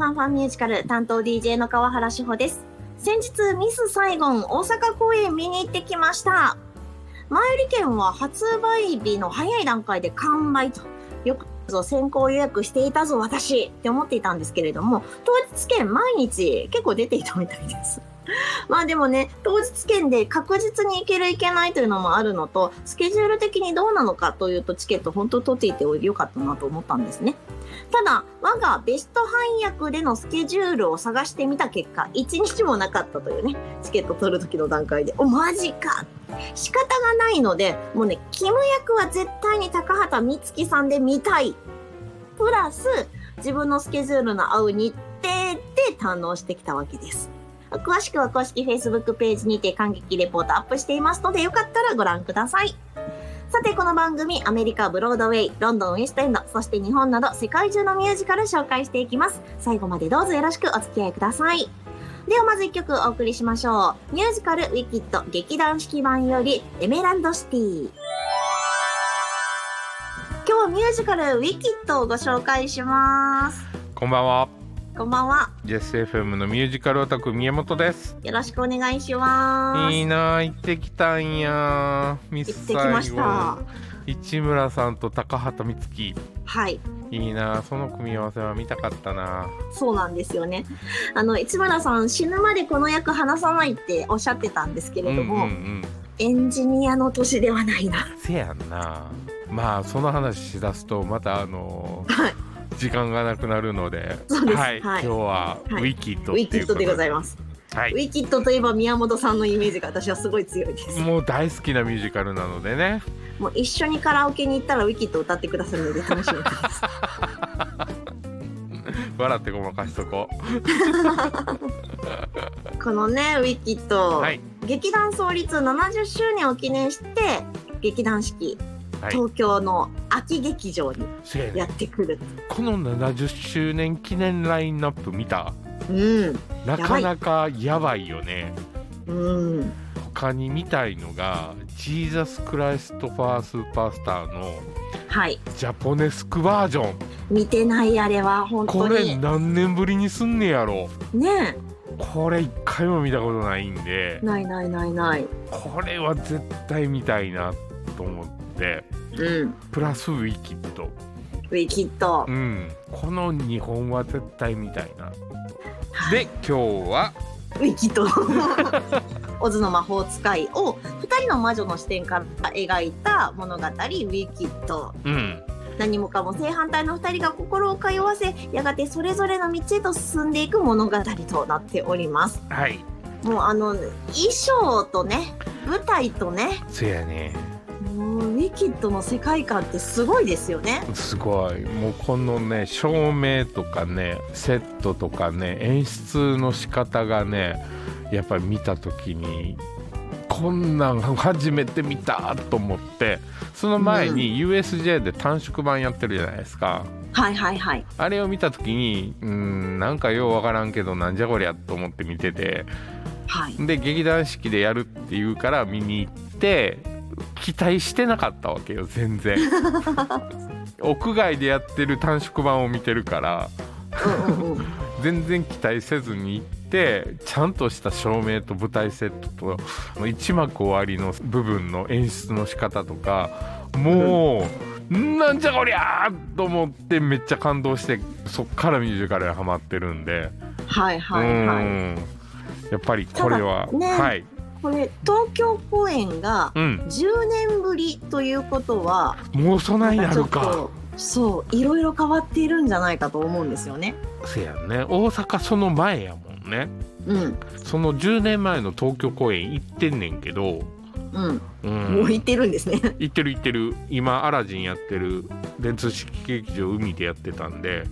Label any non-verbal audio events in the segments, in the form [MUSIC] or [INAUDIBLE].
ファンファンミュージカル担当 DJ の川原志保です。先日、ミスサイゴン大阪公演見に行ってきました。前売り券は発売日の早い段階で完売と。よくぞ先行予約していたぞ私って思っていたんですけれども、当日券毎日結構出ていたみたいです。まあでもね、当日券で確実に行ける行けないというのもあるのと、スケジュール的にどうなのかというとチケット本当取っていてよかったなと思ったんですね。ただ、我がベスト翻訳でのスケジュールを探してみた結果、1日もなかったというね、チケット取る時の段階で、お、マジか仕方がないので、もうね、キム役は絶対に高畑充希さんで見たい。プラス、自分のスケジュールの合う日程で堪能してきたわけです。詳しくは公式 Facebook ページにて感激レポートアップしていますので、よかったらご覧ください。さて、この番組、アメリカ、ブロードウェイ、ロンドン、ウエストエンド、そして日本など世界中のミュージカル紹介していきます。最後までどうぞよろしくお付き合いください。ではまず一曲お送りしましょう。ミュージカルウィキッド劇団四季版よりエメラルドシティ。今日はミュージカルウィキッドをご紹介します。こんばんは。こんばんは。ジェス FM のミュージカルオタク宮本です。よろしくお願いします。いいなあ行ってきたんや。行ってきました。市村さんと高畑充希。はい。いいなあその組み合わせは見たかったな。そうなんですよね。あの、市村さん、死ぬまでこの役話さないっておっしゃってたんですけれども、うんうんうん。エンジニアの年ではないな。せやんな。まあその話しだすとまたあのーはい時間がなくなるので、はい、はい今日はウはいィキッドウィキッドでございます。はいウ。ィキッドといえば宮本さんのイメージが私はすごい強いです。もう大好きなミュージカルなのでね。もう一緒にカラオケに行ったらウィキッド歌ってくださるので楽しみです。[LAUGHS] 笑ってごまかしとこ [LAUGHS] このね、ウィキッド、う。はい。劇団創立70周年を記念して、劇団四季、はい。東京の秋劇場にせやってくる。この70周年記念ラインナップ見た？うん。なかなかやばいよねうん。他に見たいのがジーザス・クライストファー・スーパースターのはい。ジャポネスクバージョン見てないあれは、本これ当に。何年ぶりにすんねやろねこれ一回も見たことないんでえ。ないないないない。これは絶対見たいなと思ってうん。プラスウィキッドウィキッドう。んこの2本は絶対見たいなはいで今日は？ウィキッド。[LAUGHS] オズの魔法使いを二人の魔女の視点から描いた物語ウィキッド。うん何もかも正反対の二人が心を通わせ、やがてそれぞれの道へと進んでいく物語となっております。はいもうあの、衣装とね、舞台とね、せやねキッドの世界観ってすごいですよね。すごいもうこのね照明とかねセットとかね演出の仕方がねやっぱり見た時にこんなん初めて見たと思ってその前に USJ で短縮版やってるじゃないですか、はいはいはい。あれを見た時にうんなんかようわからんけどなんじゃこりゃと思って見ててはい。で劇団四季でやるっていうから見に行って期待してなかったわけよ全然。[LAUGHS] 屋外でやってる短縮版を見てるから。[LAUGHS] 全然期待せずに行ってちゃんとした照明と舞台セットと一幕終わりの部分の演出の仕方とかもう、なんじゃこりゃーと思ってめっちゃ感動してそっからミュージカルにハマってるんで、はいはいはい。うん。やっぱりこれは、ね。はい、これ、東京公演がうん、10年ぶりということは、もうそないなるか。と、そう、いろいろ変わっているんじゃないかと思うんですよね。せやんね大阪その前やもんねうん。その10年前の東京公演行ってんねんけど、うん。うん、もう行ってるんですね。行ってる行ってる今アラジンやってる電通式劇場海でやってたんで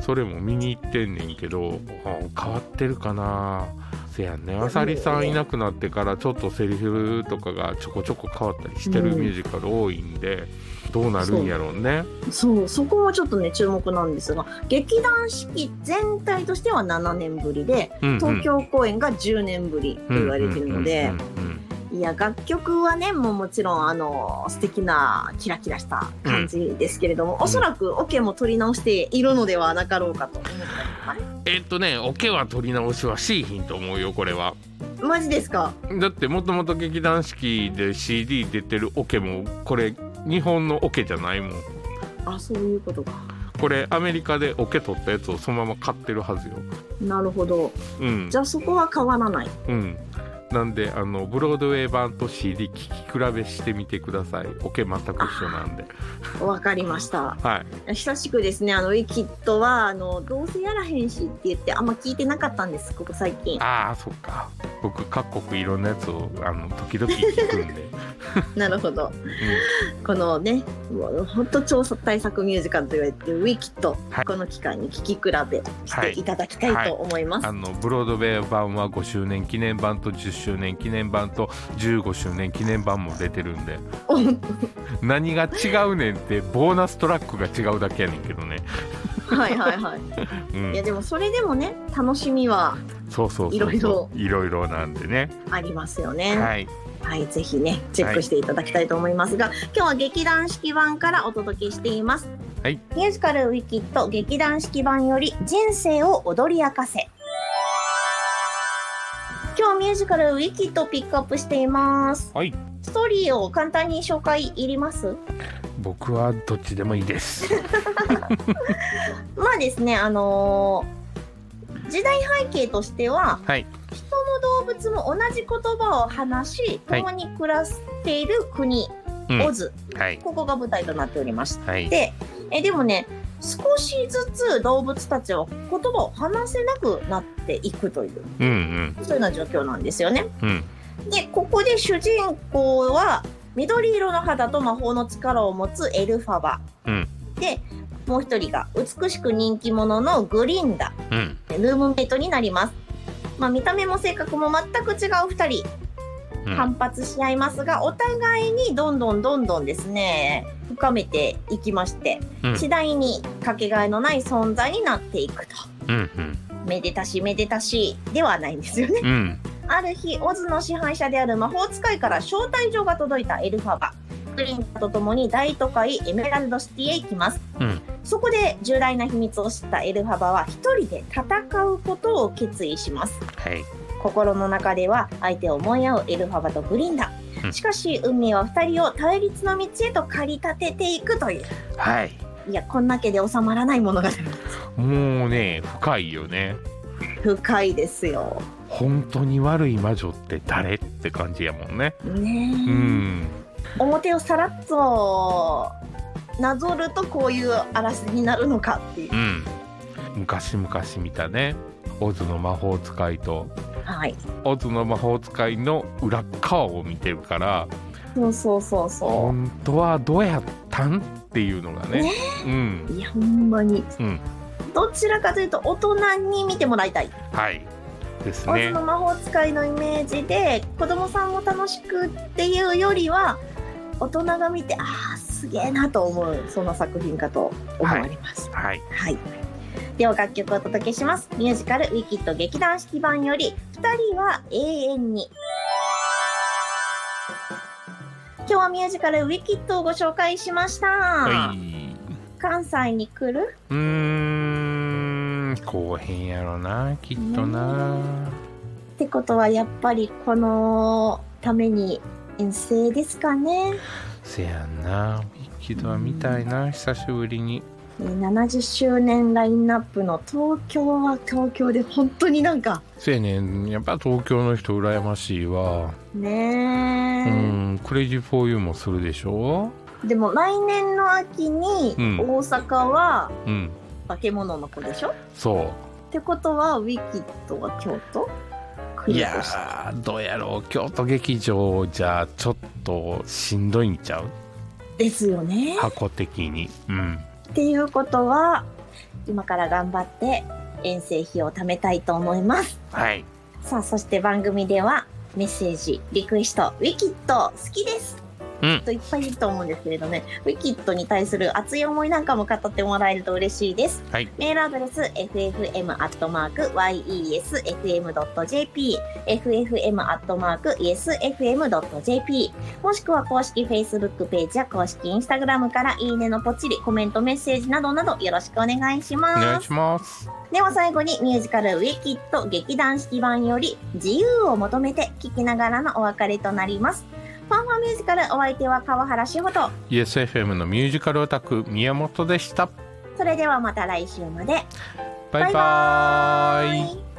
それも見に行ってんねんけどあ変わってるかなせやんね。あさりさんいなくなってからちょっとセリフとかがちょこちょこ変わったりしてるミュージカル多いんで、どうなるんやろうね。そう、そこもちょっとね、注目なんですが、劇団四季全体としては7年ぶりで、うんうん。東京公演が10年ぶりと言われてるのでうん、うんうんうんいや、楽曲はね、もうもちろん、あの、素敵な、キラキラした感じですけれども、おそらくオケも取り直しているのではなかろうかと思っえっとねオケは取り直しはしいひんと思うよこれは。マジですか？だってもともと劇団四季で CD 出てるオケもこれ日本のオケじゃないもん。あそういうことか。これアメリカでオケ取ったやつをそのまま買ってるはずよ。なるほど。うん。じゃあそこは変わらない。うんなんであのブロードウェイ版と CD 聴き比べしてみてください。オケ全く一緒なんで。わかりました。はい。久しくですねあのウィキッドはあのどうせやらへんしって言ってあんま聞いてなかったんですここ最近。ああそっか僕各国いろんなやつをあの時々聞くんで、[LAUGHS] なるほど。このねもう本当調査対策ミュージカルと言われてるウィキッド、はい。この機会に聞き比べしていただきたいと思います、あのブロードウェイ版は5周年記念版と10周年記念版と15周年記念版も出てるんで。何が違うねんってボーナストラックが違うだけやねんけどね、はいはいはい。[LAUGHS] うん。いやでもそれでもね楽しみはそうそういろいろいろいろなんでね。ありますよね。はい。はい、ぜひね、チェックしていただきたいと思いますが、今日は劇団四季版からお届けしています。はい。ミュージカルウィキッド劇団四季版より人生を踊り明かせ。今日ミュージカルウィキッドをピックアップしています。はい。ストーリーを簡単に紹介いります？僕はどっちでもいいです。[LAUGHS] まあですね、あのー時代背景としては、はい。人も動物も同じ言葉を話し、はい。共に暮らしている国、うん。オズ。はい。ここが舞台となっておりましてえでもね少しずつ動物たちは言葉を話せなくなっていくといううんそういうような状況なんですよね。うんうん。でここで主人公は緑色の肌と魔法の力を持つエルファバ。うん。でもう一人が美しく人気者のグリンダ。うん。ルームメイトになります。まあ、見た目も性格も全く違う2人。うん。反発し合いますが、お互いにどんどんどんどんですね深めていきまして、うん。次第にかけがえのない存在になっていくと。うんうん。めでたしめでたしではないんですよね。うんある日オズの支配者である魔法使いから招待状が届いたエルファバ。クリンタと共に大都会エメラルドシティへ行きます。うん。そこで重大な秘密を知ったエルファバは一人で戦うことを決意します。はい。心の中では相手を思い合うエルファバとグリンダ。うん。しかし運命は2人を対立の道へと駆り立てていくという。はい。いやこんだけで収まらない物語もうね深いよね。深いですよ本当に悪い魔女って誰って感じやもんね。ねえ、うん。表をさらっとなぞるとこういうあらすじになるのかっていう。うん。昔々見たね。オズの魔法使いと。はい。オズの魔法使いの裏側を見てるから。そうそうそうそ本当はどうやったんっていうのがね。ねうん。ういやほんまに。うん。どちらかというと大人に見てもらいたい。はいですね。の魔法使いのイメージで子供さんも楽しくっていうよりは大人が見てああすげえなと思うそんな作品かと思われます。はい。はい、では楽曲をお届けします。ミュージカル「ウィキッド劇団四季版」より「二人は永遠に」今日はミュージカル「ウィキッド」をご紹介しました、はい。関西に来る？うーんこうへんやろなきっとな。ってことはやっぱりこのために遠征ですかね。せやんな。一度は見たいな久しぶりに。えー70周年ラインナップの東京は東京で本当になんか。せやねん。やっぱ東京の人羨ましいわ。うねんクレイジーフォーユーもするでしょ？え、でも来年の秋にうん。大阪はうん化け物の子でしょ、っそてことはウィキッドは京都？ういやーどうやろう。京都劇場じゃちょっとしんどいんちゃう？ですよね。箱的に。うん。っていうことは今から頑張って遠征費を貯めたいと思います。はい。さあそして番組ではメッセージリクエストウィキッド好きですうん人いっぱいいると思うんですけれどね、ウィキッドに対する熱い思いなんかも語ってもらえると嬉しいです。はいメールアドレス、ffm.yesfm.jp、ffm.yesfm.jp、もしくは公式 Facebook ページや公式 Instagram からいいねのポチリ、コメント、メッセージなどなどよろしくお願いしおます。願いしますでは最後にミュージカルウィキッド劇団四季版より自由を求めて聴きながらのお別れとなります。ファンファンミュージカルお相手は川原志穂と、ESFM のミュージカルオタク宮本でした。それではまた来週まで。バイバーイ